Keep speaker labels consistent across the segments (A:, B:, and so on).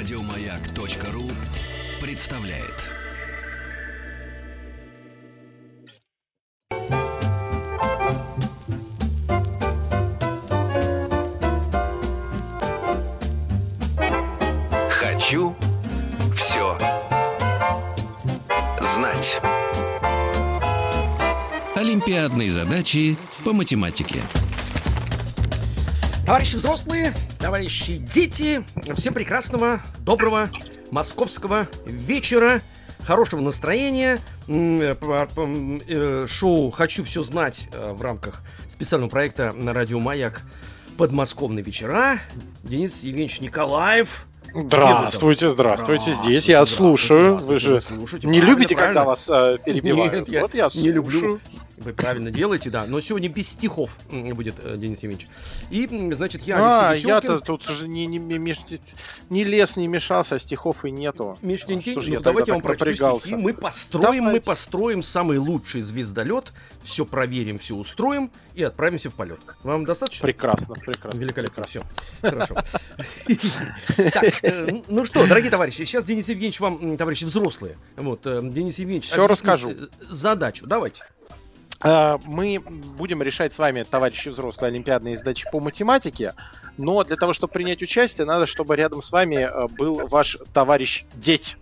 A: Радиомаяк.ру представляет. Хочу все знать. Олимпиадные задачи по математике.
B: Товарищи взрослые, товарищи дети, всем прекрасного, доброго московского вечера, хорошего настроения. Э, э, Шоу «Хочу все знать» э, в рамках специального проекта на радио «Маяк» «Подмосковные вечера». Денис Евгеньевич Николаев.
C: Здравствуйте, здравствуйте. Здесь я слушаю. Вы же не любите, когда вас э, перебивают.
B: Нет, я
C: вот я
B: не люблю. Вы правильно делаете, да. Но сегодня без стихов будет э, Денис Евгеньевич. И, значит, я,
C: А, я-то тут же не, не, меж- не лес не мешался, а стихов и нету.
B: Миш
C: А
B: Тинтин, ну,
C: я
B: давайте я вам прочту стихи. Мы построим, мы
C: Давайте.
B: построим самый лучший звездолет, все проверим, все устроим и отправимся в полет. Вам достаточно?
C: Прекрасно, прекрасно.
B: Великолепно, все.
C: прекрасно.
B: Хорошо. Так, э, Ну что, дорогие товарищи, сейчас Денис Евгеньевич вам, товарищи взрослые, вот, э, Денис Евгеньевич... Объяснит,
C: расскажу.
B: Задачу, давайте.
C: А, Мы будем решать с вами, товарищи взрослые, олимпиадные задачи по математике, но для того, чтобы принять участие, надо, чтобы рядом с вами э, был ваш товарищ деть.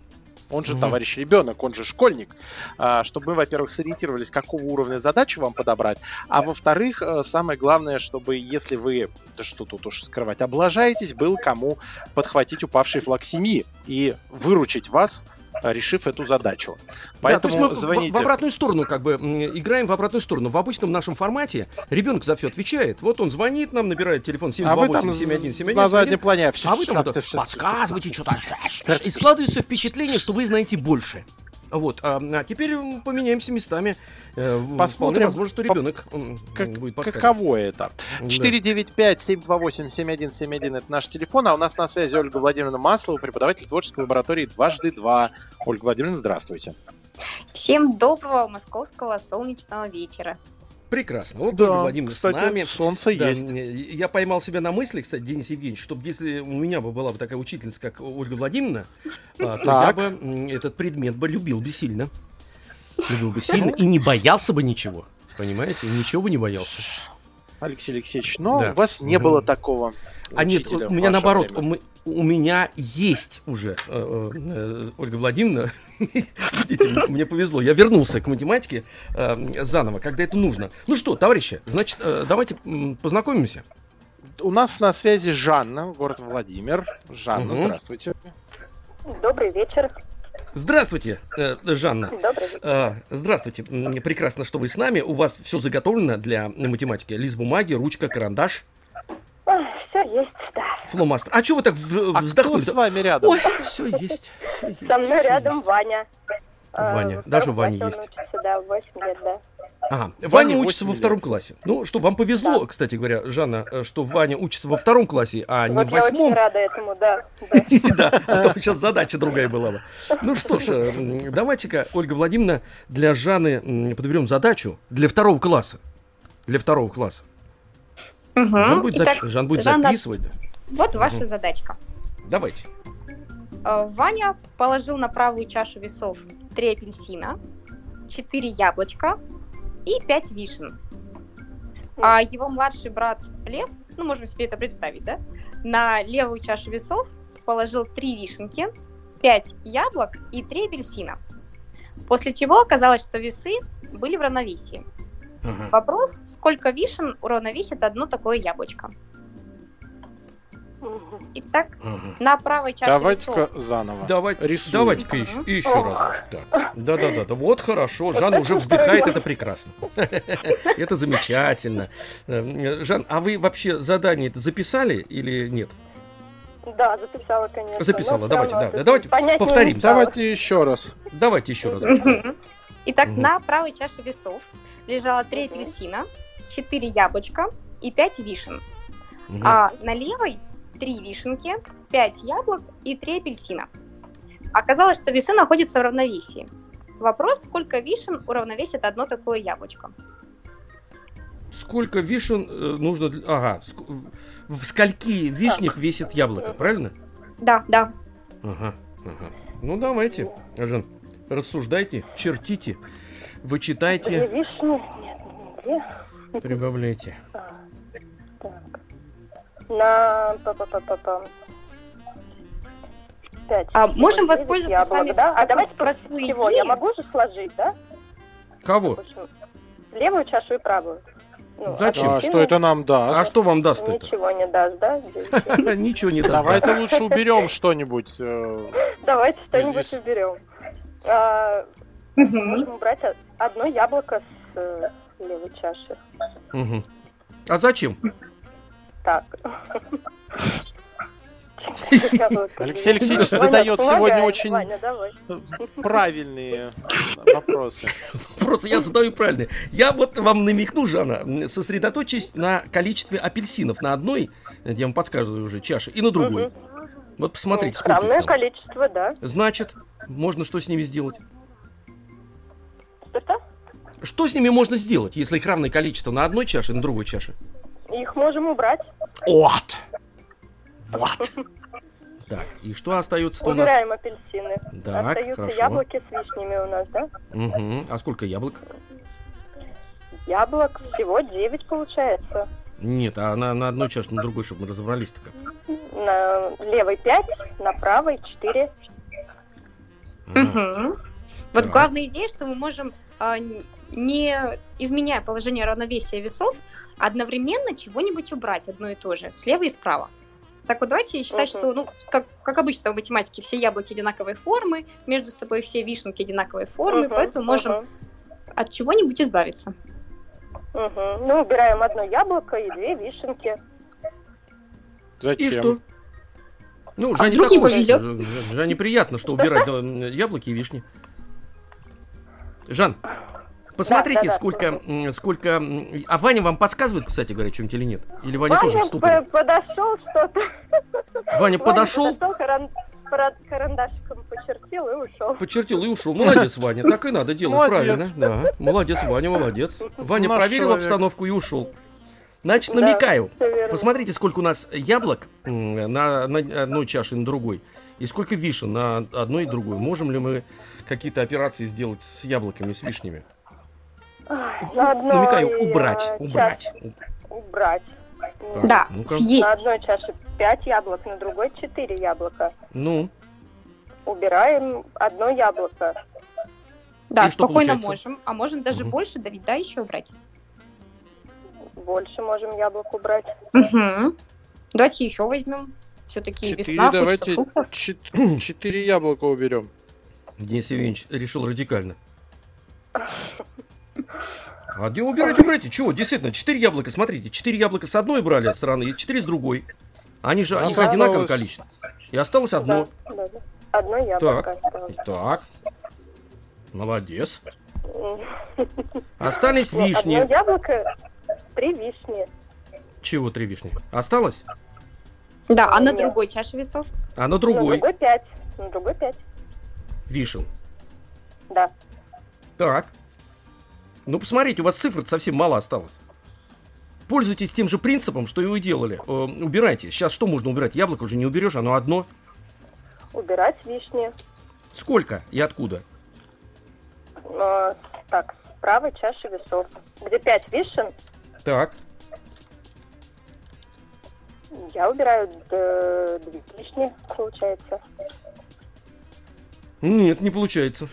C: Он же
B: Мгм.
C: товарищ ребенок, он же школьник. А, Чтобы мы, во-первых, сориентировались, какого уровня задачу вам подобрать, а во-вторых, э, самое главное, чтобы если вы, да что тут уж скрывать, облажаетесь, был кому подхватить упавший флаг семьи и выручить вас, решив эту задачу.
B: Да, то
C: Поэтому
B: есть мы в-
C: звоните.
B: в, обратную сторону как бы играем в обратную сторону. В обычном нашем формате ребенок за все отвечает. Вот он звонит нам, набирает телефон
C: А вы там
B: 728-7171.
C: на заднем плане все,
B: А вы там подсказываете что-то. И складывается впечатление, что вы знаете больше. Вот, а, а теперь поменяемся местами. Э,
C: Посмотрим,
B: Вполне возможно, что ребенок
C: Как-
B: будет подсказывать.
C: каково это?
B: Да.
C: 495-728-7171 это наш телефон, а у нас на связи Ольга Владимировна Маслова, преподаватель творческой лаборатории «Дважды два». Ольга Владимировна, здравствуйте.
D: Всем доброго московского солнечного вечера.
B: Прекрасно. Вот Ольга Владимировна
C: кстати,
B: с нами.
C: солнце
B: Да,
C: есть.
B: Я поймал себя на мысли, кстати, Денис Евгеньевич, чтобы если у меня бы была бы такая учительница, как Ольга Владимировна, а, то я бы этот предмет бы любил бы сильно. Любил бы сильно и не боялся бы ничего. Понимаете? Ничего бы не боялся.
C: Алексей Алексеевич, но
B: Да.
C: у вас не было такого
B: А нет, у меня наоборот, мы- у меня есть уже э, э, Ольга Владимировна. Видите, мне повезло. Я вернулся к математике э, заново, когда это нужно. Ну что, товарищи, значит, э, давайте познакомимся.
C: У нас на связи Жанна, город Владимир. Жанна, здравствуйте.
E: Добрый вечер.
B: Здравствуйте, э, Жанна.
E: Добрый.
B: А, Здравствуйте, прекрасно, что вы с нами. У вас все заготовлено для математики. Лист бумаги, ручка, карандаш,
E: Все есть, да.
B: фломастер. А что вы так
C: А кто с вами рядом?
B: Ой, все есть. всё есть,
E: Со мной рядом
B: есть.
E: Ваня.
B: Ваня.
E: во
B: Даже Ваня есть.
E: да, 8 лет, да.
B: Ага. Ваня учится
C: 8
B: во
C: лет.
B: втором классе. Ну что, вам повезло, кстати говоря, Жанна, э, что Ваня учится во втором классе, а не
E: вот
B: в
E: я очень
B: восьмом.
E: рада этому, да. да.
B: Да, а то сейчас задача другая была бы. Ну что ж, э, давайте-ка, Ольга Владимировна, для Жанны подберем задачу для второго класса. Для второго класса. Жан будет,
D: Итак,
B: Жан будет записывать. да.
D: вот ваша задачка.
B: Давайте.
D: Э, Ваня положил на правую чашу весов 3 апельсина, 4 яблочка и 5 вишен. А его младший брат Лев, ну можем себе это представить, да, на левую чашу весов положил 3 вишенки, 5 яблок и 3 апельсина. После чего оказалось, что весы были в равновесии.
B: Ага.
D: Вопрос, сколько вишен уравновесит одно такое яблочко. Итак,
B: Ага.
D: на правой чаше
C: Давайте-ка заново.
B: Давай,
C: Рисуем.
B: давайте-ка еще, еще раз. Да. да, да, да, да. Вот хорошо. Жанна уже вздыхает, это прекрасно. Это замечательно. Э, Жан, а вы вообще задание это записали или нет?
E: Да, записала, конечно.
B: Записала,
E: всё
B: давайте, да, давайте повторим.
C: Давайте еще раз.
B: Давайте еще раз.
D: Итак, на правой чаше весов 3
E: Мгм.
D: апельсина, 4 яблочка и 5 вишен. А на левой 3 вишенки, 5 яблок и 3 апельсина. Оказалось, что весы находятся в равновесии. Вопрос, сколько вишен уравновесит одно такое яблочко.
B: Сколько вишен э, нужно... для- Ага. ск- В скольки вишнях весит яблоко, правильно?
D: Да, да.
B: Ага, ага. Ну давайте, Жан, рассуждайте, чертите,
E: Две
B: вычитайте,
E: вишни. Нет, не две.
B: прибавляйте.
E: А. На па па па па па Пять.
D: А можем воспользоваться с
E: яблок,
D: вами
E: да? А давайте просто
D: простой
E: всего. Я могу же сложить, да?
B: Кого?
E: Левую чашу и правую. Ну,
B: Зачем?
C: А
E: апельсины
C: что это нам даст?
B: А что вам даст это?
E: Ничего не даст, да? здесь?
B: Ничего не даст.
C: Давайте лучше уберем что-нибудь. э,
E: Давайте что-нибудь уберем. А. Можем убрать одно яблоко с э, левой чаши.
B: А зачем?
E: Так.
C: Алексей. Алексеевич задает сегодня очень- правильные вопросы.
B: Просто я задаю правильно. Я вот вам намекну, Жанна, сосредоточьтесь на количестве апельсинов на одной, я вам подсказываю уже, чаше, и на другой. Вот посмотрите,
E: Ну,
B: сколько их
E: Равное
B: там.
E: количество, да.
B: Значит, можно что с ними сделать?
E: Что-что?
B: Что с ними можно сделать, если их равное количество на одной чаше и на другой чаше?
E: Их можем убрать.
B: Вот! Вот! Так, и что остается-то у нас?
E: Убираем апельсины.
B: Так,
E: Остаются
B: хорошо.
E: яблоки с вишнями у нас, да?
B: Мгм. А сколько яблок?
E: Яблок всего 9 получается.
B: Нет, а на, на одной чаше, на другой, чтобы мы разобрались-то как.
E: На левой 5, на правой 4.
B: Ага.
D: Мгм. Вот
B: Так.
D: главная идея, что мы можем, а, не изменяя положение равновесия весов, одновременно чего-нибудь убрать одно и то же, слева и справа. Так вот, давайте считать,
E: Мгм.
D: что, ну, как, как обычно в математике, все яблоки одинаковой формы, между собой все вишенки одинаковой формы,
E: Мгм,
D: поэтому можем
E: мгм,
D: от чего-нибудь избавиться.
E: мгм. Ну, убираем одно яблоко и две вишенки.
B: И
C: Зачем?
B: что? Ну,
D: А
B: Жанне
D: вдруг не повезет?
B: Жанне приятно, что убирать м, яблоки и вишни. Жан, посмотрите,
E: да, да,
B: сколько, м, сколько... А Ваня вам подсказывает, кстати говоря, что-нибудь или нет? Или Ваня, тоже в
E: Ваня
B: ступоре?
E: подошел что-то.
B: Ваня
E: Ваня
B: подошел,
E: пара- карандашиком почертил и ушел.
B: почертил и ушел. Молодец, Ваня, так и надо делать,
C: Молодец.
B: правильно. Да, молодец, Ваня, молодец. Ваня
C: Наш
B: проверил
C: человек.
B: обстановку и ушел. Значит,
E: Да.
B: намекаю.
E: Верно.
B: Посмотрите, сколько у нас яблок на, на одной чаше и на другой. И сколько вишен на одной и другой. Можем ли мы какие-то операции сделать с яблоками, с вишнями?
E: Ай, на одной,
B: Намекаю, убрать,
E: э,
B: убрать.
E: чаше убрать.
B: Так,
D: Да,
B: ну-ка.
D: съесть.
E: На одной чаше 5 яблок, на другой 4 яблока.
B: Ну,
E: Убираем одно яблоко.
D: Да,
B: И
D: спокойно можем. А можем даже
B: Мгм.
D: больше давить, да, еще убрать.
E: Больше можем яблок убрать.
D: Мгм. Давайте еще возьмем. Все-таки весна,
C: давайте
D: фруктов.
C: чет- четыре яблока уберем.
B: Денис Евгеньевич решил радикально. А где убирайте, убирайте? Чего? Действительно, четыре яблока, смотрите, четыре яблока с одной брали стороны и четыре с другой. Они же они
C: Осталось-
B: одинаковое количество. И осталось одно.
E: Да, да, да. Одно яблоко осталось.
B: Так. Молодец. Остались вишни.
E: Одно яблоко, три вишни.
B: Чего три вишни? Осталось?
D: Да, а на
E: Нет.
D: другой чаше весов?
B: А на
E: На
B: другой
E: другой пять. На другой пять.
B: вишен.
E: Да.
B: Так. Ну, посмотрите, у вас цифр совсем мало осталось. Пользуйтесь тем же принципом, что и вы делали. Э, убирайте. Сейчас что можно убирать? Яблоко уже не уберешь, оно одно.
E: Убирать вишни.
B: Сколько и откуда?
E: Э, так, с правой чаши весов. Где пять вишен,
B: Так.
E: я убираю д- две вишни, получается.
B: Нет, не получается.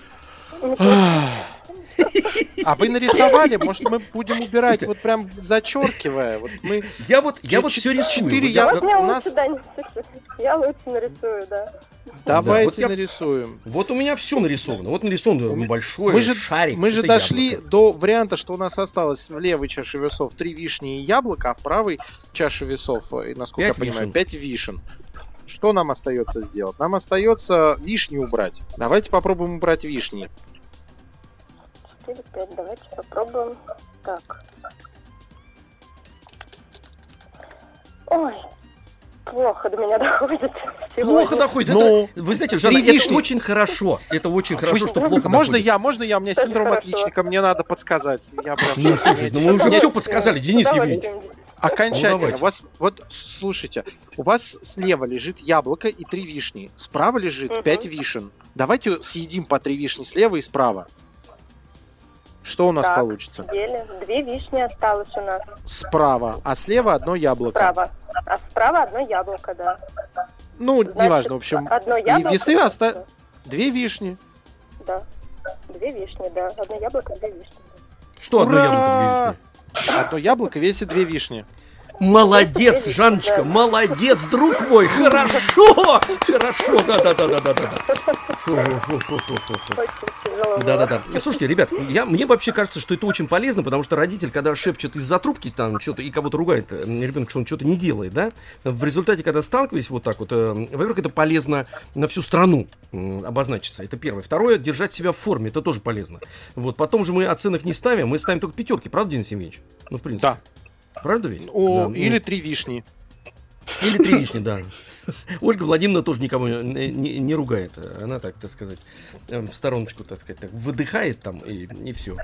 C: А вы нарисовали? Может, мы будем убирать вот прям зачеркивая? Вот мы
B: Я вот, я вот все рисую.
C: четыре
B: Вот я-.
E: Вот я
C: у
E: лучше,
C: нас-
E: да, не слышу. Я лучше нарисую, да.
C: давайте
B: вот я-
C: нарисуем.
B: Вот у меня все нарисовано. Вот нарисовано
C: Мы-
B: большой
C: мы же-
B: шарик.
C: Мы же дошли
B: яблоко.
C: до варианта, что у нас осталось в левой чаше весов три вишни и яблоко, а в правой чаше весов, э, насколько
B: Пять
C: я понимаю,
B: вишен.
C: пять вишен. Что нам остается сделать? Нам остается вишни убрать. Давайте попробуем убрать вишни.
E: Четыре, пять, давайте попробуем. Так. Ой, плохо до меня доходит.
B: Плохо
E: сегодня.
B: доходит.
C: Ну,
B: это, вы знаете, Жанна, это
C: вишни.
B: очень хорошо. Это очень хорошо,
C: Вы-
B: что плохо
C: можно
B: доходит.
C: я, можно я? У меня синдром
E: хорошо.
C: отличника, мне надо подсказать. Я прям
B: Ну, слушай, ну мы уже все подсказали, Денис
E: С
B: Евгеньевич.
C: Окончательно.
B: Ну,
C: вас, вот, слушайте, у вас слева лежит яблоко и три вишни. Справа лежит
E: Мгм.
C: пять вишен. Давайте съедим по три вишни слева и справа. Что у нас
E: Так.
C: получится?
E: Делим. Две вишни осталось у нас
C: Справа, а слева одно яблоко.
E: справа. А справа одно яблоко, да.
C: Ну,
E: Значит,
C: неважно, в общем,
E: Одно яблоко.
C: весы оста- две вишни.
E: Да. Две вишни, да. Одно яблоко, две вишни.
B: Что одно
C: Ура!
B: яблоко, две вишни?
C: Одно яблоко весит две вишни.
B: Молодец, Жанночка, молодец, друг мой, хорошо, хорошо, да-да-да-да-да-да. Да-да-да. Слушайте, ребят, я, мне вообще кажется, что это очень полезно, потому что родитель, когда шепчет из-за трубки там что-то и кого-то ругает э, ребенка, что он что-то не делает, да, в результате, когда сталкиваясь вот так вот, э, во-первых, это полезно на всю страну м, обозначиться, это первое. Второе, держать себя в форме, это тоже полезно. Вот, потом же мы оценок не ставим, мы ставим только пятерки, правда, Денис Евгеньевич? Ну, в принципе.
C: Да.
B: Правда ведь?
C: О,
B: Да, ну,
C: или три вишни.
B: или три вишни, да. Ольга Владимировна тоже никого не, не- не ругает. Она так, так сказать, э, в стороночку, так сказать, так выдыхает там и, и все.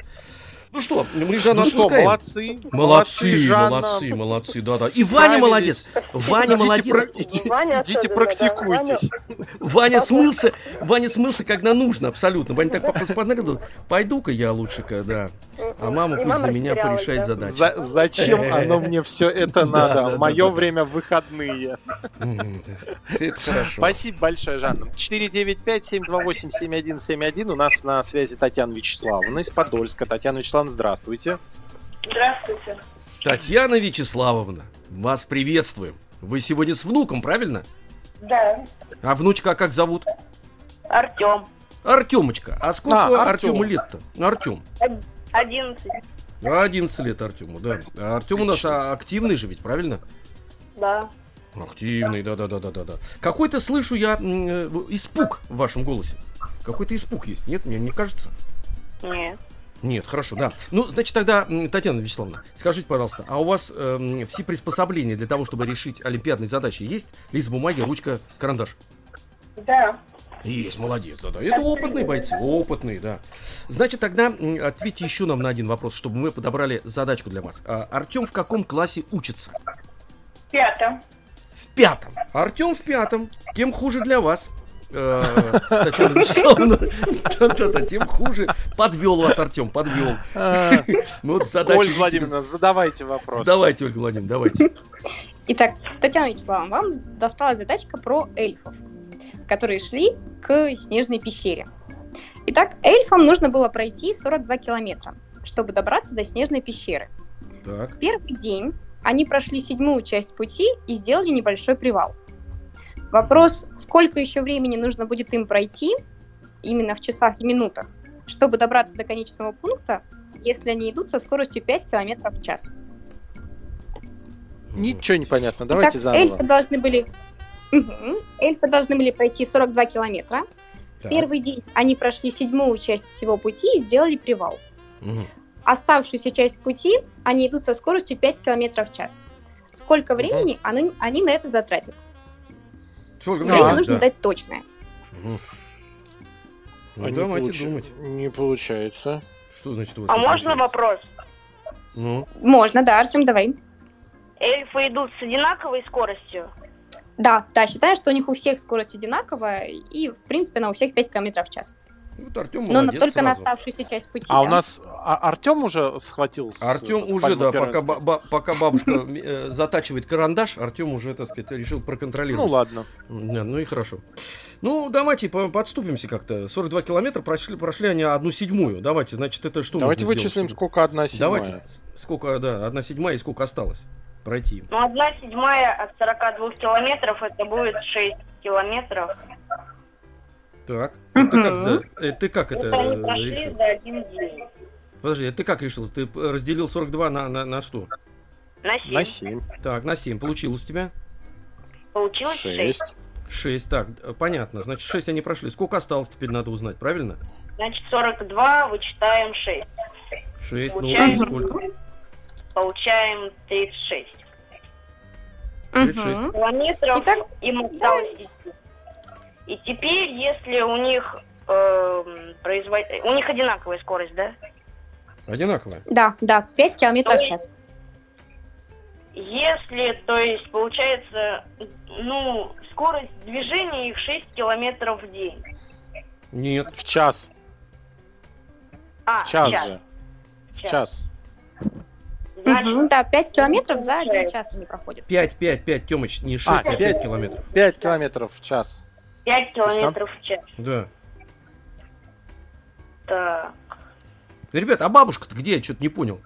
B: Ну что, мы Жанну
C: Ну что,
B: отпускаем.
C: молодцы.
B: Молодцы,
C: Жанна.
B: молодцы, молодцы, да, да. И Ваня молодец. Ваня
C: Идите
B: молодец.
C: про- иди-
E: Ваня
C: Идите
E: особенно, да.
C: практикуйтесь.
B: Ваня смылся, Ваня смылся, когда нужно, абсолютно. Ваня так посмотрел, пойду-ка я лучше-ка, да. А мама
E: И
B: пусть
E: мама
B: за меня порешает
E: да.
B: задачи.
C: За- зачем оно мне все это надо? Мое время выходные. Спасибо большое, Жанна. 495-728-7171. У нас на связи Татьяна Вячеславовна из Подольска. Татьяна Вячеславовна, здравствуйте.
E: Здравствуйте.
B: Татьяна Вячеславовна, вас приветствуем. Вы сегодня с внуком, правильно?
E: Да.
B: А внучка как зовут?
E: Артем.
B: Артемочка. А сколько
C: А,
B: Артему
C: Артём.
B: лет-то? Артем.
E: Одиннадцать.
B: 11 лет Артему, да. А Артем у нас а, активный же ведь, правильно?
E: Да.
B: Активный, да-да-да-да-да. Какой-то слышу я э, в- испуг в вашем голосе. Какой-то испуг есть, нет? Мне не кажется?
E: Нет.
B: Нет, хорошо, да. Ну, значит, тогда, Татьяна Вячеславовна, скажите, пожалуйста, а у вас эм, все приспособления для того, чтобы решить олимпиадные задачи есть? Лист бумаги, ручка, карандаш?
E: Да.
B: Есть, молодец, да, да. Это опытные бойцы, опытные, да. Значит, тогда ответьте еще нам на один вопрос, чтобы мы подобрали задачку для вас. А, Артем в каком классе учится?
E: Пятом.
B: В пятом. Артем в пятом. Тем хуже для вас. Э, Татьяна Вячеславовна, Да-да-да, тем хуже. Подвел вас, Артем, подвел.
C: А,
B: Ну, вот задача.
C: Ольга Владимировна, задавайте вопрос.
B: Давайте, Ольга Владимировна, давайте.
D: Итак, Татьяна Вячеславовна, вам досталась задачка про эльфов, которые шли к снежной пещере. Итак, эльфам нужно было пройти 42 километра, чтобы добраться до снежной пещеры.
B: Так.
D: В первый день они прошли седьмую часть пути и сделали небольшой привал. Вопрос, сколько еще времени нужно будет им пройти, именно в часах и минутах, чтобы добраться до конечного пункта, если они идут со скоростью 5 километров в час.
C: Ничего не понятно. Давайте
D: Итак, эльфы
C: заново.
D: должны были... Эльфы должны были пройти 42 километра. В
B: Так.
D: первый день они прошли седьмую часть всего пути и сделали привал.
B: Мгм.
D: Оставшуюся часть пути они идут со скоростью 5 километров в час. Сколько времени они, они на это затратят?
B: Ольга
D: Время
B: Владимировна?
D: нужно
B: Да.
D: дать точное.
B: Мгм. Ну,
C: А не
B: давайте
C: получ-
B: думать.
C: Не получается.
B: Что значит у вас
E: А можно
B: получается?
E: вопрос?
B: Ну,
D: Можно, да, Артем, давай.
E: Эльфы идут с одинаковой скоростью?
D: Да, да, считаю, что у них у всех скорость одинаковая, и, в принципе, на у всех 5 километров в час.
B: вот Артем
D: Но на-
B: молодец
D: только на
B: сразу.
D: оставшуюся часть пути.
C: А у
D: да.
C: нас а- Артем уже схватил? с-
B: Артем уже, да, пока, ба- пока бабушка э, затачивает карандаш, Артем уже, так сказать, решил проконтролировать.
C: Ну ладно.
B: Да, ну и хорошо. Ну, давайте по- подступимся как-то. 42 километра прошли, прошли они одну седьмую. Давайте, значит, это что
C: Давайте
B: сделать,
C: вычислим,
B: чтобы-
C: сколько одна седьмая.
B: Давайте, сколько, да, одна седьмая и сколько осталось пройти.
E: Ну, одна седьмая от 42 километров, это будет 6 километров.
B: Так, это как,
D: Мгм.
B: да, э, ты как это решил?
E: за один день.
B: Подожди, а ты как решил? Ты разделил 42 на, на, на что?
E: На 7.
C: На 7.
B: Так, на 7. Получилось у тебя?
E: Получилось 6.
C: 6.
B: 6. Так, э, понятно. Значит, 6 они прошли. Сколько осталось, теперь надо узнать, правильно?
E: Значит, 42 вычитаем 6.
B: 6. Ну,
E: Получаем,
B: и сколько?
E: Получаем 36.
B: Тридцать
D: Мгм.
B: шесть.
E: Километров
D: Итак,
E: им осталось идти. И теперь, если у них эм, производ... у них одинаковая скорость, да?
B: Одинаковая.
D: Да, да, 5 километров в час.
E: если, то есть, получается, ну, скорость движения их 6 километров в день.
B: Нет.
C: В час.
E: А,
C: В час
E: час.
C: же. В
E: Час.
C: час.
D: Мгм, Да, 5 километров за один
E: получается.
D: час они проходят.
B: 5, 5, 5, Тёмыч, не 6,
C: А,
B: а, 5
C: пять.
B: километров.
C: 5 километров в час.
E: 5 километров в час.
B: Да.
E: Так.
B: Ребята, а бабушка-то где? Я что-то не понял.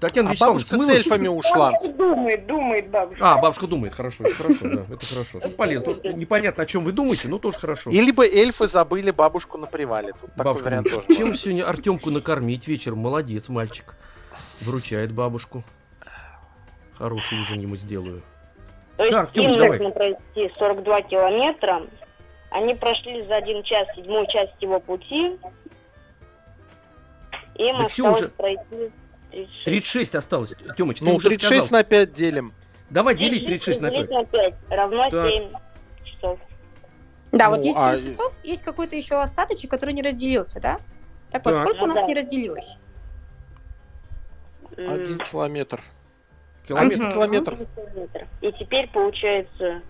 B: Татьяна
C: А
B: Вячеславовна
C: бабушка с эльфами ушла.
E: Он думает, думает бабушка.
B: А, бабушка думает, хорошо, это хорошо, да, это хорошо. Ну, полезно. Непонятно, о чем вы думаете, но тоже хорошо.
C: И либо эльфы забыли бабушку на привале. Тут такой
B: Бабушка
C: вариант
B: думает,
C: тоже.
B: Чем сегодня Артемку накормить вечером? Молодец, мальчик. Выручает бабушку. Хороший ужин ему сделаю.
E: То есть
B: Так,
E: им
B: Тёмыч, давай.
E: нужно пройти 42 километра. Они прошли за один час седьмую часть его пути. Им
B: Да
E: осталось
B: уже.
E: пройти 36.
B: 36 осталось. Тёмыч, ты
C: Ну,
B: уже
C: 36
B: сказал.
C: на 5 делим.
B: Давай делить 36 на 5.
E: разделить на 5 равно
B: Так.
E: 7 часов.
D: Да,
C: Ну,
D: вот есть
C: а
D: 7 часов, есть какой-то еще остаточек, который не разделился, да? Так вот,
B: Так.
D: сколько у
E: Ну
D: нас
E: да.
D: не разделилось?
E: М,
C: Один километр.
B: Километр.
D: Мгм.
C: Километр.
E: И теперь получается...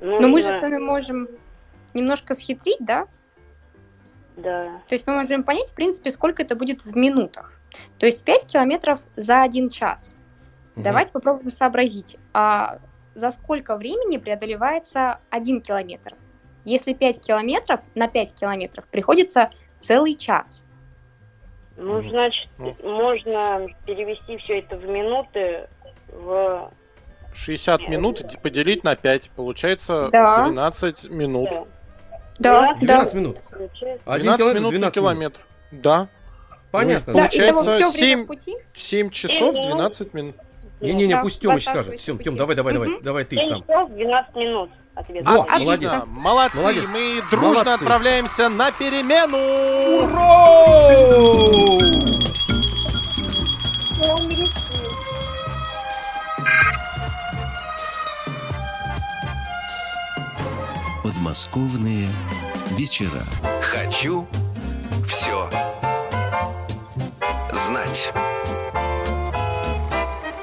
D: Но мы же
E: нужно-
D: с вами можем немножко схитрить, да?
E: Да.
D: То есть мы можем понять, в принципе, сколько это будет в минутах. То есть 5 километров за один час.
B: Мгм.
D: Давайте попробуем сообразить, а за сколько времени преодолевается один километр? Если 5 километров на 5 километров приходится целый час.
E: Ну, значит,
C: Ну.
E: можно перевести все это в минуты, в...
C: 60 минут поделить на 5. Получается
D: Да.
C: 12 минут.
E: да,
D: Да,
E: 12
D: да.
B: 12 минут.
E: получается.
B: Один
C: 12
B: километр,
C: минут на
B: 12 минут.
C: километр. Да.
B: Понятно.
C: Ну,
D: Да,
C: Получается,
D: в пути.
C: 7 часов
E: Семь минут.
C: 12 минут.
B: Не-не-не,
D: Да,
B: пусть Тёмыч скажет.
D: по
B: Тём, давай, давай, давай, давай ты
E: 7
B: сам.
E: часов 12 минут. Ответ.
B: Во,
C: Отлично.
B: молодец.
C: Молодцы.
B: Молодец.
C: Мы дружно
B: Молодцы.
C: отправляемся на перемену.
A: Подмосковные вечера. Хочу все знать.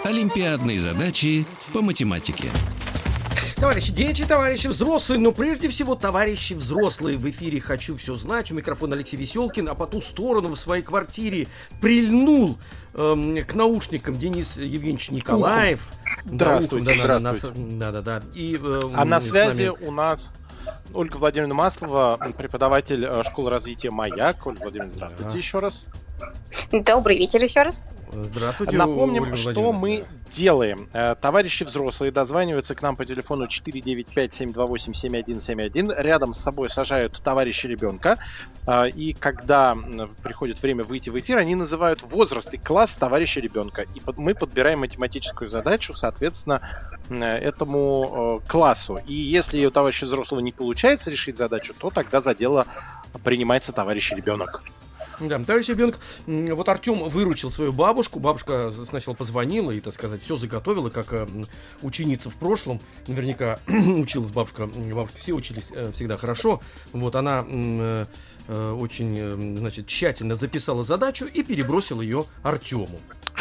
A: Олимпиадные задачи по математике.
B: Товарищи дети, товарищи взрослые, но прежде всего товарищи взрослые. В эфире «Хочу все знать». У микрофона Алексей Веселкин, а по ту сторону в своей квартире прильнул эм, к наушникам Денис Евгеньевич Николаев. Да,
C: Здравствуйте,
B: да, да,
C: здравствуйте.
B: нас- Да-да-да. И, эм,
C: А на связи
B: нами-
C: у нас Ольга Владимировна Маслова, преподаватель э, школы развития «Маяк». Ольга Владимировна, здравствуйте
B: Да.
C: еще раз.
D: Добрый вечер еще раз.
B: Здравствуйте,
C: Напомним,
B: Ольга
C: что мы делаем. Э, Товарищи взрослые дозваниваются к нам по телефону 495-728-7171. Рядом с собой сажают товарища ребенка. Э, И когда приходит время выйти в эфир, они называют возраст и класс товарища ребенка. И мы подбираем математическую задачу, соответственно, м, этому э, классу. И если у товарища взрослого не получается решить задачу, то тогда за дело принимается товарищ ребенок.
B: Да, товарищ ребенок, вот Артем выручил свою бабушку. Бабушка сначала позвонила и, так сказать, все заготовила, как э, ученица в прошлом. Наверняка училась бабушка. Бабушки все учились э, всегда хорошо. Вот она э, очень, значит, тщательно записала задачу и перебросила ее Артему.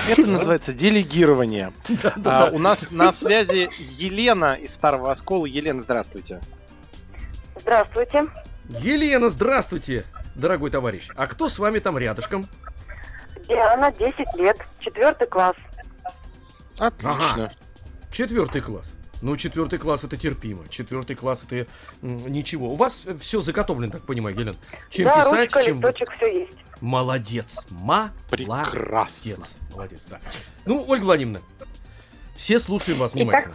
C: Это называется делегирование. А, у нас на связи Елена из Старого Оскола. Елена, здравствуйте.
E: Здравствуйте.
B: Елена, здравствуйте, дорогой товарищ. А кто с вами там рядышком?
E: Диана, 10 лет, четвертый класс.
C: Отлично.
B: Четвертый класс. Ну, четвертый класс это терпимо. Четвертый класс это ничего. У вас все заготовлено, так понимаю, Елена. Чем
E: да,
B: писать,
E: ручка,
B: чем...
E: листочек, все есть.
B: Молодец. Молодец.
C: Прекрасно.
B: Молодец, да. Ну, Ольга Владимировна, все слушаем вас внимательно.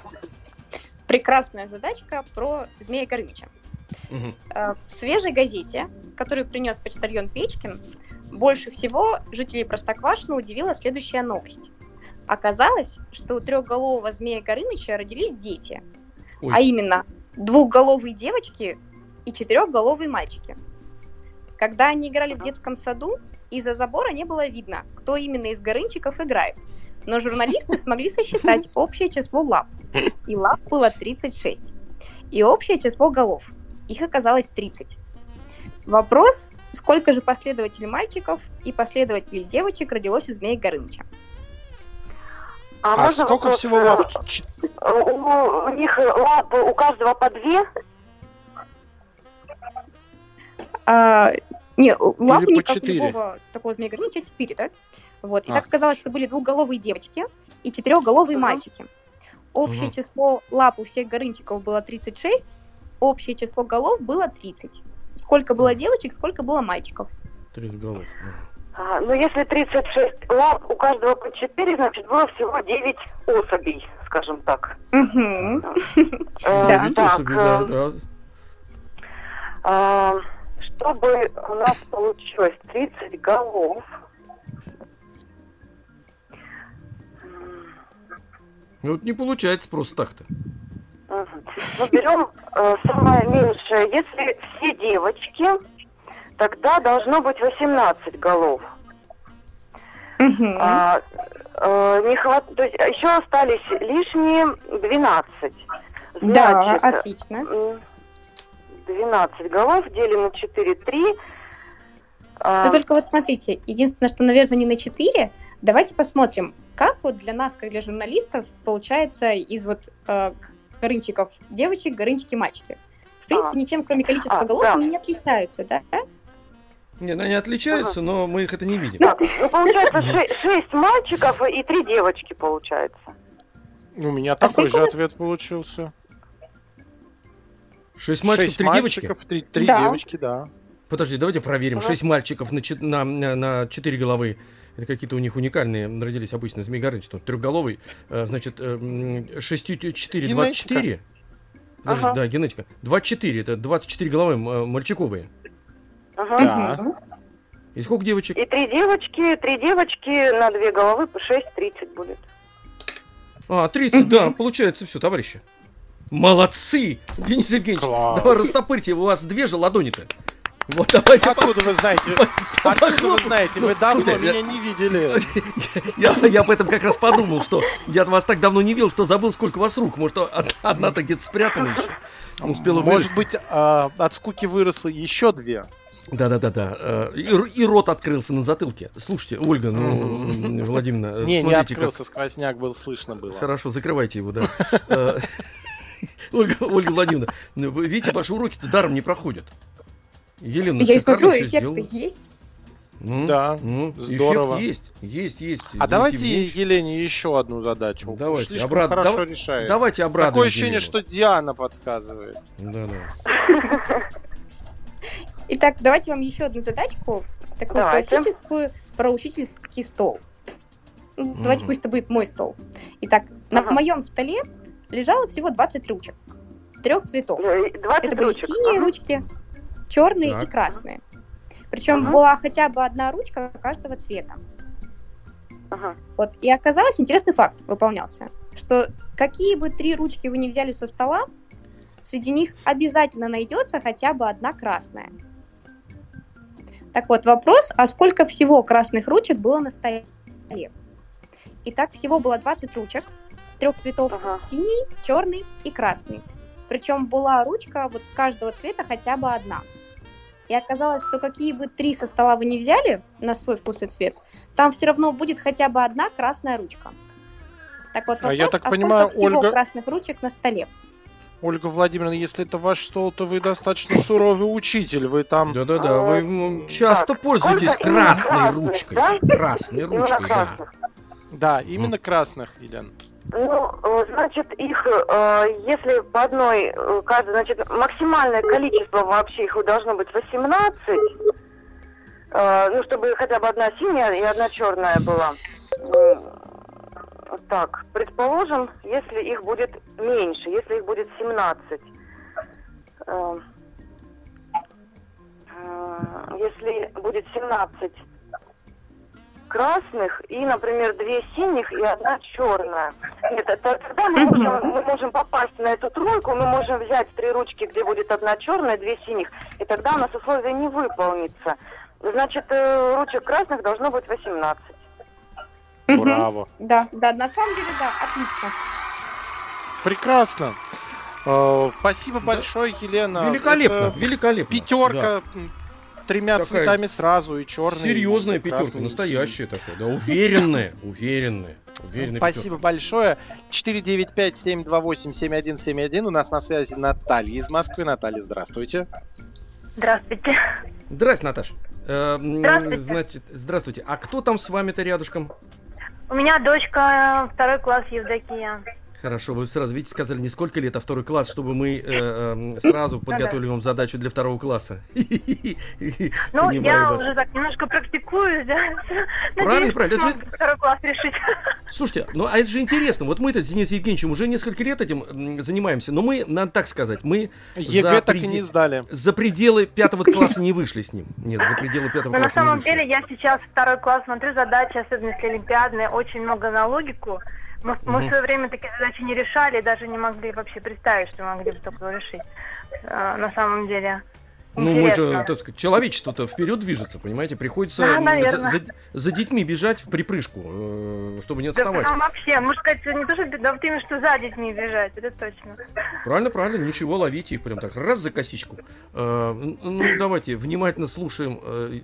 D: Прекрасная задачка про Змея Горыныча. Э, В свежей газете, которую принес почтальон Печкин, больше всего жителей Простоквашино удивила следующая новость. Оказалось, что у трехголового змея Горыныча родились дети,
B: Ой.
D: а именно двухголовые девочки и четырехголовые мальчики. Когда они играли в детском саду, из-за забора не было видно, кто именно из горынчиков играет. Но журналисты смогли сосчитать общее число лап. И лап было 36. И общее число голов. Их оказалось 30. Вопрос, сколько же последователей мальчиков и последователей девочек родилось у Змея Горыныча?
C: А
F: можно
C: сколько
F: вопрос,
C: всего лап?
F: У, у них лап у каждого по две?
D: А, не, у- лапы
C: по
D: не как у
C: четыре?
D: любого такого змея Горыныча, 4, да? Вот. И
C: А.
D: так оказалось, что были двухголовые девочки и четырехголовые
F: Мгм.
D: мальчики. Общее
B: Мгм.
D: число лап у всех горынчиков было 36, общее число голов было 30. Сколько было девочек, сколько было мальчиков.
B: Три голов.
F: А, ну, если 36 лап, у каждого по 4, значит, было всего 9 особей, скажем так.
D: Да.
B: Ведь
F: так, э,
B: да.
F: а, чтобы у нас получилось 30 голов,
B: Ну, вот не получается просто так-то.
F: Ну, берем э, самое меньшее. Если все девочки, тогда должно быть 18 голов. А, э, не хват... То есть еще остались лишние 12.
D: Да,
F: Значит,
D: отлично.
F: м, 12 голов делим на 4, 3. А,
D: Но только вот смотрите, единственное, что, наверное, не на 4. Давайте посмотрим, как вот для нас, как для журналистов, получается из вот э, горынчиков девочек, горынчики мальчики. В принципе,
F: А.
D: ничем, кроме количества
F: А,
D: голов,
F: да.
D: они не отличаются, да?
B: Не, ну, они отличаются, но мы их это не видим.
F: так, ну, получается 6, мальчиков и 3 девочки, получается.
C: У меня
D: А
C: такой же ответ получился.
B: Шесть мальчиков,
C: Шесть
B: три девочки.
C: мальчиков, три, три
D: Да.
C: девочки, да.
B: Подожди, давайте проверим. Шесть мальчиков на, на, на четыре головы. Это какие-то у них уникальные родились обычно Змей Горыныч, что трехголовый. Э, Значит, э, м, шестью т- четыре, двадцать
C: Генетика.
B: четыре. Подожди,
F: Ага.
B: да, генетика. 24, это 24 головы э, мальчиковые.
F: Ага.
C: Да.
B: И сколько девочек?
F: И три девочки, три девочки на две головы по 6, 30 будет.
B: А, 30, да, получается все, товарищи. Молодцы! Денис Евгеньевич,
C: Класс.
B: давай растопырьте, у вас две же ладони-то. Вот давайте.
C: Откуда вы знаете? Откуда вы знаете?
B: Ну,
C: Вы давно
B: слушай, я-
C: меня не видели.
B: Я, я об этом как раз подумал, что я вас так давно не видел, что забыл, сколько у вас рук. Может, од- одна-то где-то спрятана еще. Успела
C: Может быть, а, от скуки выросло еще две.
B: Да-да-да-да. э, И, р- и рот открылся на затылке. Слушайте, Ольга, ну, Владимировна, э,
C: Не, не
B: смотрите, как
C: открылся, сквозняк был слышно было.
B: Хорошо, закрывайте его, да. Э, Ольга, Ольга Владимировна, видите, ваши уроки-то даром не проходят. Елена,
D: Я смотрю,
B: всё
D: эффект
B: сделала.
D: есть.
B: Ну,
C: Да,
B: ну,
C: здорово.
B: Эффект есть, есть, есть.
C: А
B: Денис
C: давайте
B: Евгеньевич.
C: Елене еще одну задачу. Уж
B: Давайте,
C: Слишком
B: обрат-
C: хорошо
B: дава-
C: решает.
B: Давайте обрадуем.
C: Такое ощущение,
B: Елену.
C: что Диана подсказывает.
B: Да, да.
D: Итак, давайте вам еще одну задачку, такую
F: Давайте.
D: классическую, про учительский стол. Ну, Давайте пусть это будет мой стол. Итак, на
F: Ага.
D: моем столе лежало всего 20 ручек. Трех цветов.
F: Э, 20
D: Это были
F: ручек.
D: синие
F: Ага.
D: ручки, черные
B: Так.
D: и красные. Причем
F: Ага.
D: была хотя бы одна ручка каждого цвета.
F: Ага.
D: Вот. И оказалось, интересный факт выполнялся, что какие бы три ручки вы ни взяли со стола, среди них обязательно найдется хотя бы одна красная. Так вот, вопрос, а сколько всего красных ручек было на столе? Итак, всего было 20 ручек, трех цветов,
F: Ага.
D: синий, черный и красный. Причем была ручка вот каждого цвета хотя бы одна. И оказалось, что какие бы три со стола вы не взяли на свой вкус и цвет, там все равно будет хотя бы одна красная ручка. Так вот,
C: А
D: вопрос,
C: я так
D: а
C: понимаю,
D: сколько всего
C: Ольга-
D: красных ручек на столе?
C: Ольга Владимировна, если это ваш стол, то вы достаточно суровый учитель. Вы там...
B: Да-да-да, вы м, часто
F: Так,
B: пользуетесь красной
F: красных,
B: ручкой.
F: да?
B: Красной ручкой, да.
C: Да, именно красных, Елена.
F: Ну, э, значит, их, э, если по одной, э, каждой, значит, максимальное количество вообще их должно быть 18, э, ну, чтобы хотя бы одна синяя и одна черная была. Так, предположим, если их будет меньше, если их будет 17. э, э, Если будет 17 красных и, например, две синих и одна черная. Нет, это тогда мы можем, мы можем попасть на эту тройку, мы можем взять три ручки, где будет одна черная, две синих, и тогда у нас условие не выполнится. Значит, э, ручек красных должно быть 18.
D: Мгм.
C: Браво.
D: Да, да, на самом деле, да, отлично.
C: Прекрасно. Э, Спасибо
B: Да.
C: большое, Елена.
B: Великолепно,
C: Это
B: великолепно.
C: Пятерка. м, тремя
B: Такая
C: цветами сразу, и черный.
B: Серьезная
C: и
B: пятерка, настоящая такая, да, уверенная, уверенная, уверенная
C: Спасибо большое. 495-728-7171. У нас на связи Наталья из Москвы. Наталья, здравствуйте.
G: Здравствуйте.
B: пятерка. Здрасте, Наташ. Э, м,
G: Здравствуйте.
B: Значит, здравствуйте. А кто там с вами-то рядышком?
G: У меня дочка э, второй класс Евдокия.
B: Хорошо, вы сразу, видите, сказали не сколько лет, а второй класс, чтобы мы э, эм, сразу подготовили вам задачу для второго класса.
G: Ну, я
B: вас.
G: уже так немножко практикуюсь, да.
B: Правильно,
G: Надеюсь,
B: правильно.
G: второй класс решить.
B: Слушайте, ну а это же интересно. Вот мы-то с Денисом Евгеньевичем уже несколько лет этим занимаемся, но мы, надо так сказать, мы
C: ЕГЭ так и не сдали.
B: за пределы пятого класса не вышли с ним. Нет, за пределы пятого
G: Но на
B: класса не
G: самом
B: вышли.
G: деле я сейчас второй класс смотрю задачи, особенно если олимпиадные, очень много на логику. Мы, мы
B: Мгм.
G: в свое время такие задачи не решали, даже не могли вообще представить, что могли бы такое решить. Э, на самом деле.
B: Ну, мы же,
G: Интересно.
B: так сказать, человечество-то вперед движется, понимаете? Приходится
G: Да,
B: за, за- за детьми бежать в припрыжку, э, чтобы не
G: Да
B: отставать.
G: прям вообще, можно сказать, не то, что да, вот именно, что за детьми бежать, это точно.
B: Правильно, правильно, ничего, ловите их прям так, раз за косичку. Э, ну, давайте, внимательно слушаем э,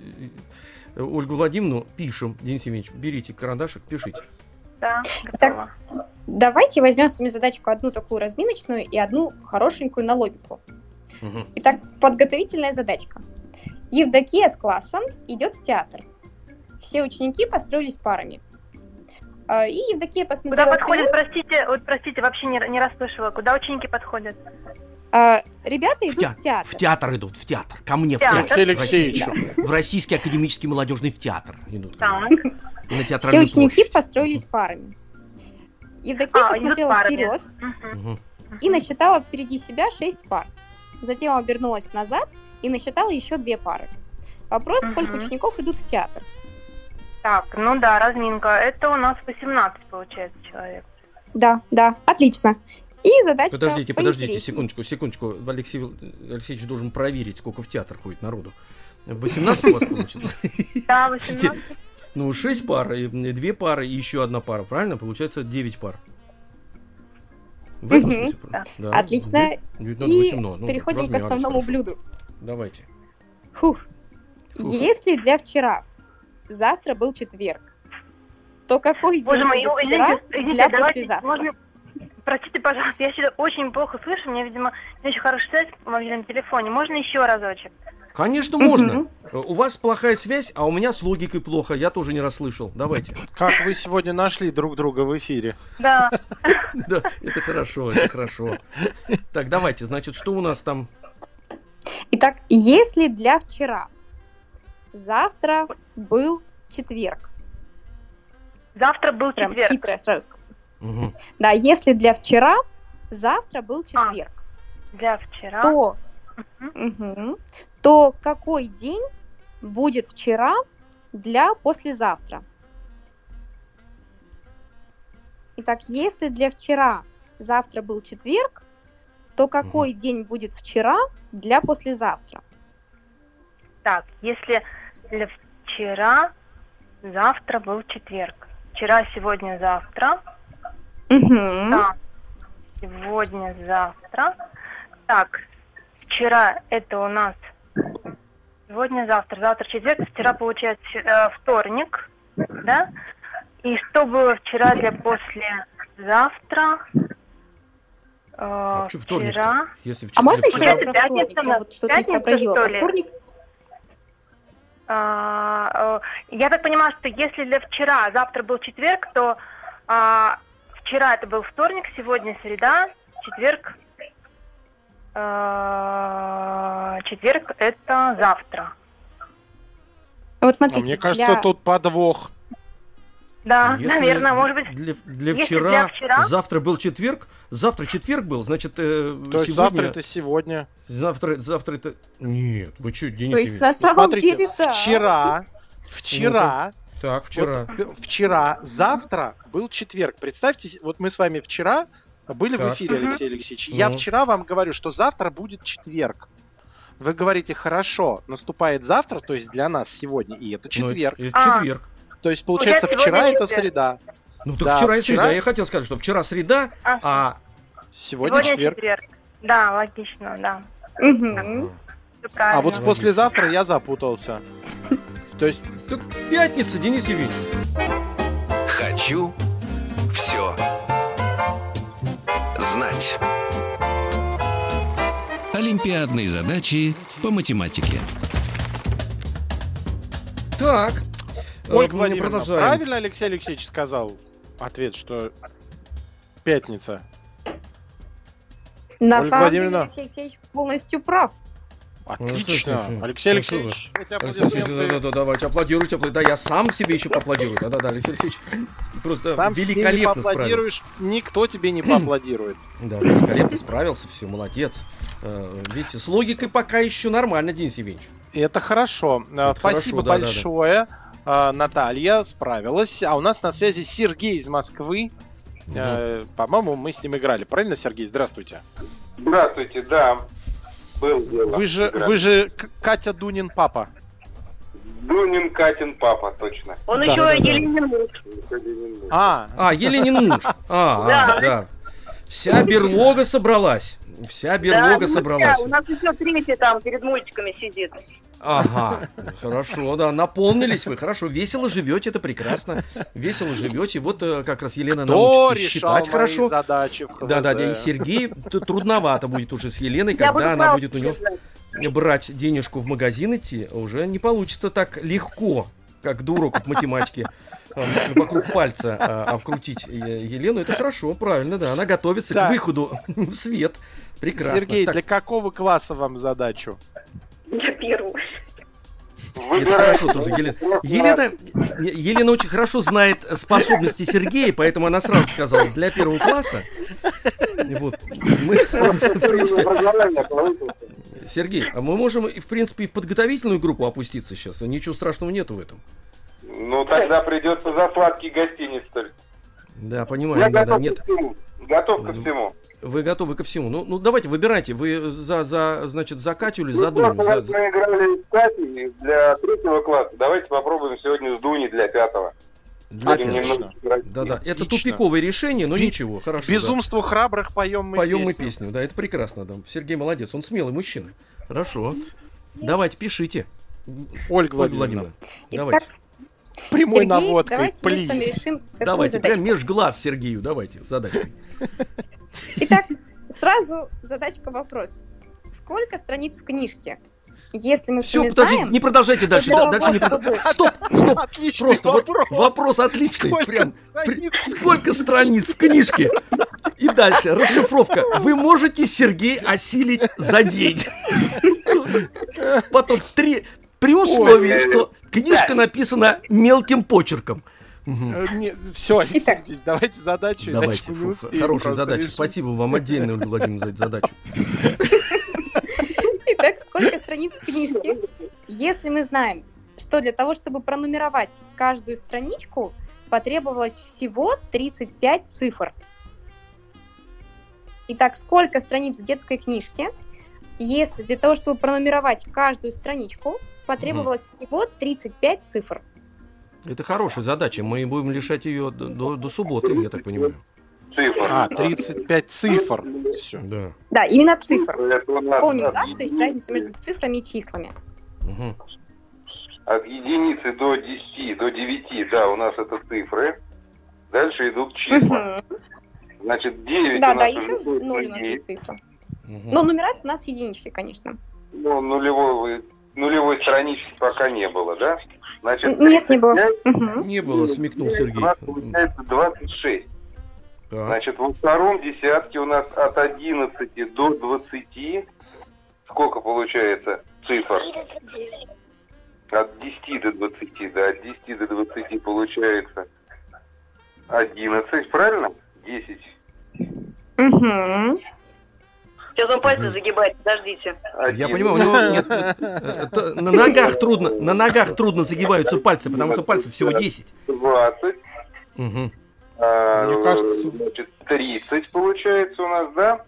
B: Ольгу Владимировну, пишем. Денис Евгеньевич, берите карандашик, пишите.
G: Да, готова.
D: Давайте возьмем с вами задачку одну такую разминочную и одну хорошенькую на логику.
B: Мгм.
D: Итак, подготовительная задачка. Евдокия с классом идет в театр. Все ученики построились парами. А, И Евдокия
G: Куда
D: посмотрела
G: подходят,
D: вперед.
G: простите, вот простите, вообще не, не расслышала, куда ученики подходят?
D: А, Ребята
B: В
D: идут
B: театр.
D: в театр.
B: В театр идут, в театр. Ко мне в
G: Театр.
B: театр.
C: Алексей
B: В
C: Алексеевич.
B: российский, в российский академический молодежный в театр идут.
G: Так.
B: На
D: Все
B: театральную
D: ученики
B: площадь.
D: построились парами. Евдокия
G: А,
D: посмотрела вперед и насчитала впереди себя шесть пар. Затем обернулась назад и насчитала еще две пары. Вопрос, сколько учеников идут в театр?
G: Так, ну да, разминка. Это у нас 18, получается, человек.
D: Да, да, отлично. И задачка
B: Подождите, подождите, секундочку, секундочку. Алексей Алексеевич должен проверить, сколько в театр ходит народу. 18 у вас получится?
G: Да, 18.
B: Ну, 6 пар, и 2 пары и еще одна пара, правильно? Получается 9 пар. В этом
D: Мгм.
B: смысле?
G: Да.
B: Да.
D: Отлично.
B: Девять надо
D: И
B: 18, ну,
D: переходим к основному
B: хорошо.
D: блюду.
B: Давайте.
D: Фух.
B: Фух.
D: Если для вчера завтра был четверг, то какой день
G: Боже мой,
D: будет
G: ой,
D: вчера
G: извините, извините,
D: для
G: давайте,
D: послезавтра?
G: можно... Простите, пожалуйста, я сейчас очень плохо слышу, у меня, видимо, не очень хорошая связь в мобильном телефоне. Можно еще разочек?
B: Конечно, можно. Э, У вас плохая связь, а у меня с логикой плохо. Я тоже не расслышал. Давайте.
C: Как вы сегодня нашли друг друга в эфире?
G: Да.
B: Да, это хорошо, это хорошо. Так, давайте, значит, что у нас там?
D: Итак, если для вчера завтра был четверг,
G: Завтра был
D: прям
G: четверг.
D: хитрая сразу. скажу. Да, если для вчера завтра был четверг,
G: Для вчера.
D: то.
G: Мгм.
D: То какой день будет вчера для послезавтра? Итак, если для вчера завтра был четверг, то какой день будет вчера для послезавтра?
G: Так, если для вчера, завтра был четверг. Вчера, сегодня, завтра.
D: Мгм.
G: Да. Сегодня, завтра. Так, вчера это у нас сегодня, завтра. Завтра четверг, вчера получается э, вторник, да? И что было вчера для послезавтра? Э,
B: А
G: вчера.
B: Если
D: А
B: вчера-
D: можно
B: для
D: еще
B: вчера-
D: раз про вторник?
G: пятница,
D: Я вот что-то не сообразила.
G: что ли?
D: вторник?
G: А, э, Я так понимаю, что если для вчера, завтра был четверг, то а, вчера это был вторник, сегодня среда, четверг. Э, четверг это завтра.
D: Вот
C: А
D: смотрите,
C: мне кажется,
D: для-
C: тут подвох.
G: Да,
B: Если
G: наверное, может быть.
B: Для, для
G: если
B: вчера,
G: для вчера-
B: завтра был четверг, завтра четверг был, значит, э,
C: То есть
B: сегодня-
C: завтра это сегодня.
B: завтра, завтра это... Нет, вы что, Денис
D: То есть на
B: Евгеньевич?
D: самом
C: Смотрите,
D: деле да.
C: вчера, вчера,
B: Так, вчера.
C: вот, вчера, завтра был четверг. Представьте, вот мы с вами вчера были в
B: Так.
C: эфире,
G: Мгм.
C: Алексей Алексеевич. Я
B: Ну.
C: вчера вам говорю, что завтра будет четверг. Вы говорите, хорошо, наступает завтра, то есть для нас сегодня, и это
B: Ну,
C: четверг.
B: это
G: А.
B: четверг.
C: То есть, получается,
G: Получается,
C: вчера
G: сегодня
C: это
G: четверг.
C: среда,
B: Ну так
C: Да,
B: вчера и среда. Я хотел сказать, что вчера среда,
G: А,
B: а
C: сегодня, четверг.
G: Да, логично, да.
E: Всё
C: А вот с послезавтра я запутался. То есть
B: Так пятница, Денис Евгеньевич.
A: Хочу все знать. Олимпиадные задачи по математике.
B: Так.
C: Ольга Владимировна, правильно Алексей Алексеевич сказал ответ, что пятница?
D: На
C: Ольга
D: самом деле. Алексей Алексеевич полностью прав.
C: Отлично.
B: слушайте,
C: Алексей
B: ну,
C: Алексеевич, эти
B: Алексей Алексеевич,
C: аплодисменты
B: Да, да, да, давайте, аплодируйте, аплодируйте. Да, я сам себе еще поаплодирую. Да, да, да, Алексей Алексеевич просто
C: сам себе не
B: великолепно справился.
C: поаплодируешь, никто тебе не поаплодирует.
B: Да, великолепно справился, все, молодец. Э, Видите, с логикой пока еще нормально, Денис Евгеньевич.
C: И это хорошо. Э,
B: Это
C: Спасибо
B: хорошо, да, да, да.
C: большое. Э, Наталья справилась. А у нас на связи Сергей из Москвы. Э, По-моему, мы с ним играли. Правильно, Сергей? Здравствуйте.
H: Здравствуйте, да. Был дело.
C: Вы же,
H: Игра.
C: вы же Катя Дунин папа.
H: Дунин Катин папа, точно.
E: Он
B: Да,
E: еще
B: да, да.
E: Еленин муж.
C: А,
B: А, Еленин муж. А,
E: Да.
B: а, да. Вся берлога собралась. Вся берлога
E: Да, ну,
B: собралась.
E: да, У нас еще третий там перед мультиками сидит.
B: Ага, хорошо, да, наполнились вы, хорошо, весело живете, это прекрасно, весело живете, вот э, как раз Елена
C: кто
B: научится считать
C: мои
B: хорошо,
C: задачи в
B: да, да,
C: ХВЗ?
B: и Сергей трудновато будет уже с Еленой, когда она будет у него брать денежку в магазин идти, уже не получится так легко, как до уроков математики э, вокруг пальца э, обкрутить Елену, это хорошо, правильно, да, она готовится
C: Так.
B: к выходу в свет, прекрасно.
C: Сергей,
B: Так,
C: для какого класса вам задачу?
E: Я первую.
B: Это хорошо тоже, Елена. Елена, Елена очень хорошо знает способности Сергея, поэтому она сразу сказала, для первого класса. Вот, мы, в принципе, Сергей, а мы можем, и, в принципе, и в подготовительную группу опуститься сейчас. Ничего страшного нету в этом.
H: Ну, тогда придется за сладкий гостиниц только.
B: Да,
H: Я
B: понимаю, да, да,
H: готов
B: нет.
H: ко всему. Готов ко всему.
B: Вы готовы ко всему. Ну, ну давайте, выбирайте. Вы за, за, значит, за Катю или за
H: Ну, в
B: Дуню? За-
H: мы играли с Катей для третьего класса. Давайте попробуем сегодня с Дуней для пятого.
B: для
H: Будем
B: Кати.
C: Отлично.
H: немного играть.
B: Да, да. Это тупиковое решение, но
C: Би-
B: ничего, хорошо. да.
C: Безумству храбрых поем мы
B: Поем мы
C: песню.
B: да, это прекрасно. Да. Сергей молодец, он смелый мужчина. Хорошо. Давайте, пишите.
C: Ольга
B: Ольга
C: Владимировна,
B: Владимировна,
D: Итак,
B: давайте.
C: прямой
D: Сергей,
C: наводкой,
D: давайте мы с вами решим
B: Давайте,
D: задачку.
B: прям меж глаз Сергею, давайте, задачкой.
D: Итак, сразу задачка-вопрос. Сколько страниц в книжке? Если мы
B: Все, подожди,
D: знаем...
B: не продолжайте дальше.
D: Да,
B: да, дальше не прод-. Стоп, стоп.
C: Отличный
B: Просто вот
C: вопрос.
B: вопрос отличный.
C: Сколько
B: Прям.
C: страниц?
B: При- Сколько страниц в книжке? И дальше, расшифровка. Вы можете, Сергей, осилить за день. Потом три... При условии, что книжка написана мелким почерком. Мгм.
C: Все,
D: Итак.
C: Давайте задачу,
B: Давайте, фу,
C: успеем
B: хорошая задача. Спасибо вам отдельно, Ольга Владимировна, за эту задачу.
D: Итак, сколько страниц в книжке? Если мы знаем, что для того, чтобы пронумеровать каждую страничку, потребовалось всего 35 цифр. Итак, сколько страниц в детской книжке, если для того, чтобы пронумеровать каждую страничку, потребовалось всего 35 цифр?
B: Это хорошая задача. Мы будем решать ее до, до- субботы, я так понимаю.
H: Цифр.
C: А, 35 цифр. Все.
B: Да.
D: Да, именно цифр. Помним, да? То есть разница между цифрами и числами.
B: Мгм.
H: от единицы до 10, до 9, да, у нас это цифры. Дальше идут числа.
D: Мгм.
H: Значит, 9
D: Да,
H: у
D: да, еще
H: выходит
D: 0 у
H: на
D: нас
H: 9.
D: есть цифра.
B: Мгм.
D: Но нумерация у нас единички, конечно.
H: Ну, нулевой, нулевой странички пока не было, да? Значит,
D: Нет, не было.
H: 35
D: Мгм.
B: Не было, смекнул
H: у
B: Сергей.
H: нас получается 26.
B: Так.
H: Значит, во втором десятке у нас от 11 до 20. Сколько получается цифр? От 10 до 20, да, от 10 до 20 получается 11, правильно? 10.
D: Мгм.
E: Сейчас он пальцы загибает, подождите.
B: Я
H: 11.
B: понимаю, у него нет, это на ногах трудно, на ногах трудно загибаются пальцы, потому что пальцев всего 10.
H: 20.
B: Мгм.
H: а,
C: Мне кажется-
H: Значит, 30 получается у нас, да?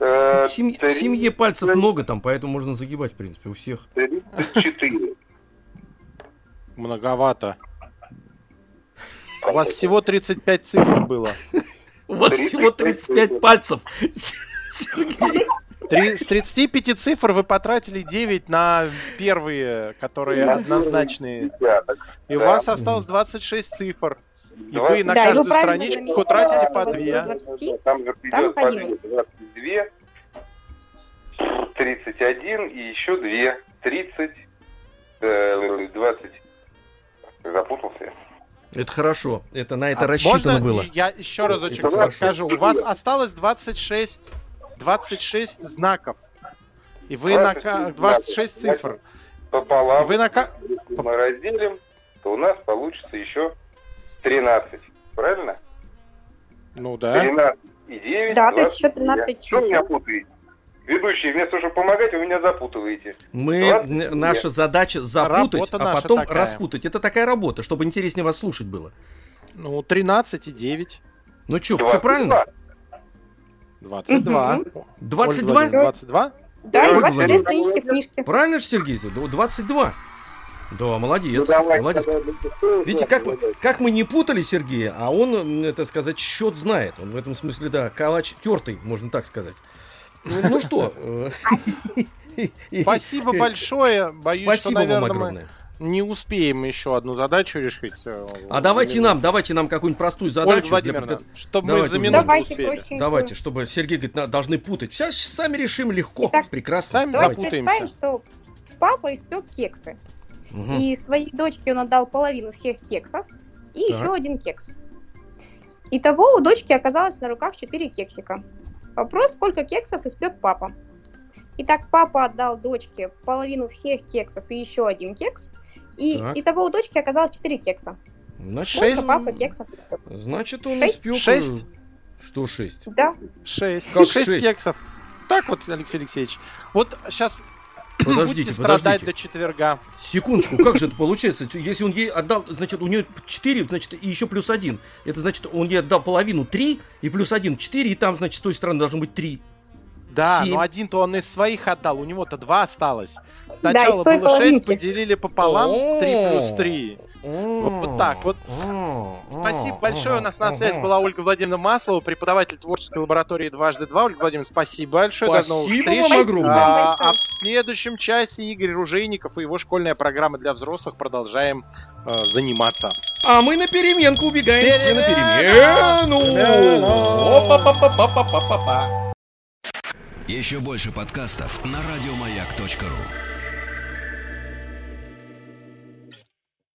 H: Э,
B: В
H: три-
B: семье пальцев много там, поэтому можно загибать, в принципе, у всех.
H: 34.
C: Многовато. У вас всего 35 цифр было.
B: У вас всего 35 пальцев. Сергей.
C: Три- с 35 цифр вы потратили 9 на первые, которые однозначные. И у вас осталось 26 цифр. И вы на
D: Да,
C: каждую страничку тратите по
D: у вас
C: 2.
D: было 20.
H: Там же придет по
D: ходил.
H: 22, 31 и еще 2. 30, э, 20. Запутался.
B: Это хорошо. Это на это
C: А
B: рассчитано
C: можно
B: было.
C: Я еще разочек
H: Это
C: расскажу. У вас осталось 26, 26 знаков. И вы на ка- 26 цифр.
H: Пополам.
C: И вы на ка-
H: Если мы разделим, то у нас получится еще 13. Правильно?
C: Ну да.
H: 13 и 9.
D: Да, то есть еще 13
H: Что меня
D: чисел.
H: путаете? Ведущий, вместо чтобы помогать, вы меня запутываете.
B: Мы,
H: две.
B: наша задача запутать,
C: Работа
B: а потом
C: такая.
B: распутать. Это такая работа, чтобы интереснее вас слушать было.
C: Ну, 13 и 9.
B: Ну что, все
H: 22.
B: правильно?
C: 22.
D: Мгм.
C: Ольга
B: 22?
C: Владимировна, 22?
D: Да, и
B: Ольга
D: 22
B: Владимировна.
D: странички в книжке.
B: Правильно же, Сергей? Да, 22. Да, молодец.
H: Ну, давайте
B: молодец.
H: тогда быстрее,
B: Видите, как, как мы не путали Сергея, а он, это сказать, счет знает. Он в этом смысле, да, калач тертый, можно так сказать. Ну, ну что?
C: Спасибо большое. Боюсь, что,
B: Спасибо вам
C: наверное, мы
B: огромное.
C: не успеем еще одну задачу решить. э,
B: А
C: за
B: давайте
C: минуту.
B: нам, давайте нам какую-нибудь простую
C: Ольга
B: задачу. для
C: Владимировна,
B: подго-
C: чтобы мы
B: Давайте,
C: за
B: Ольга
C: минуту
D: Давайте
C: успели.
D: простенькую.
B: Давайте, чтобы Сергей говорит, должны путать. Сейчас сами решим легко.
D: Итак,
B: Прекрасно.
C: сами
B: Давайте.
C: Запутаемся.
D: представим, что папа испек кексы.
B: Мгм.
D: И своей дочке он отдал половину всех кексов и
B: Так.
D: еще один кекс. Итого у дочки оказалось на руках 4 кексика. Вопрос, сколько кексов испек папа. Итак, папа отдал дочке половину всех кексов и еще один кекс. И
B: Так.
D: итого у дочки оказалось 4 кекса.
B: Значит,
D: Сколько
C: Шесть.
D: папа кексов испек?
B: значит, он
D: Шесть?
B: испек... э,
C: Шесть?
B: Что шесть?
D: Да.
C: 6.
B: Как
C: 6
B: шесть?
C: кексов. Так вот, Алексей Алексеевич. Вот сейчас
B: Подождите,
C: будете страдать
B: подождите.
C: до четверга.
B: Секундочку, как же это получается? Если он ей отдал, значит, у нее 4, значит, и еще плюс 1. Это значит, он ей отдал половину 3, и плюс 1 4, и там, значит, с той стороны должно быть 3.
C: Да,
B: Семь.
C: но один-то он из своих отдал, у него-то два осталось.
D: Да,
C: Сначала
D: той
C: было 6,
D: половинки.
C: поделили пополам, 3 плюс
B: О.
C: 3. Вот так вот. Спасибо большое. У нас на связи была Ольга Владимировна Маслова, преподаватель творческой лаборатории «Дважды два». Ольга Владимировна, спасибо большое. До новых
B: Спасибо
C: встреч.
B: вам огромное.
C: А, а в следующем часе Игорь Ружейников и его школьная программа для взрослых продолжаем э, заниматься.
B: А мы на переменку убегаем все на перемену.
A: Еще больше подкастов на радиомаяк.ру.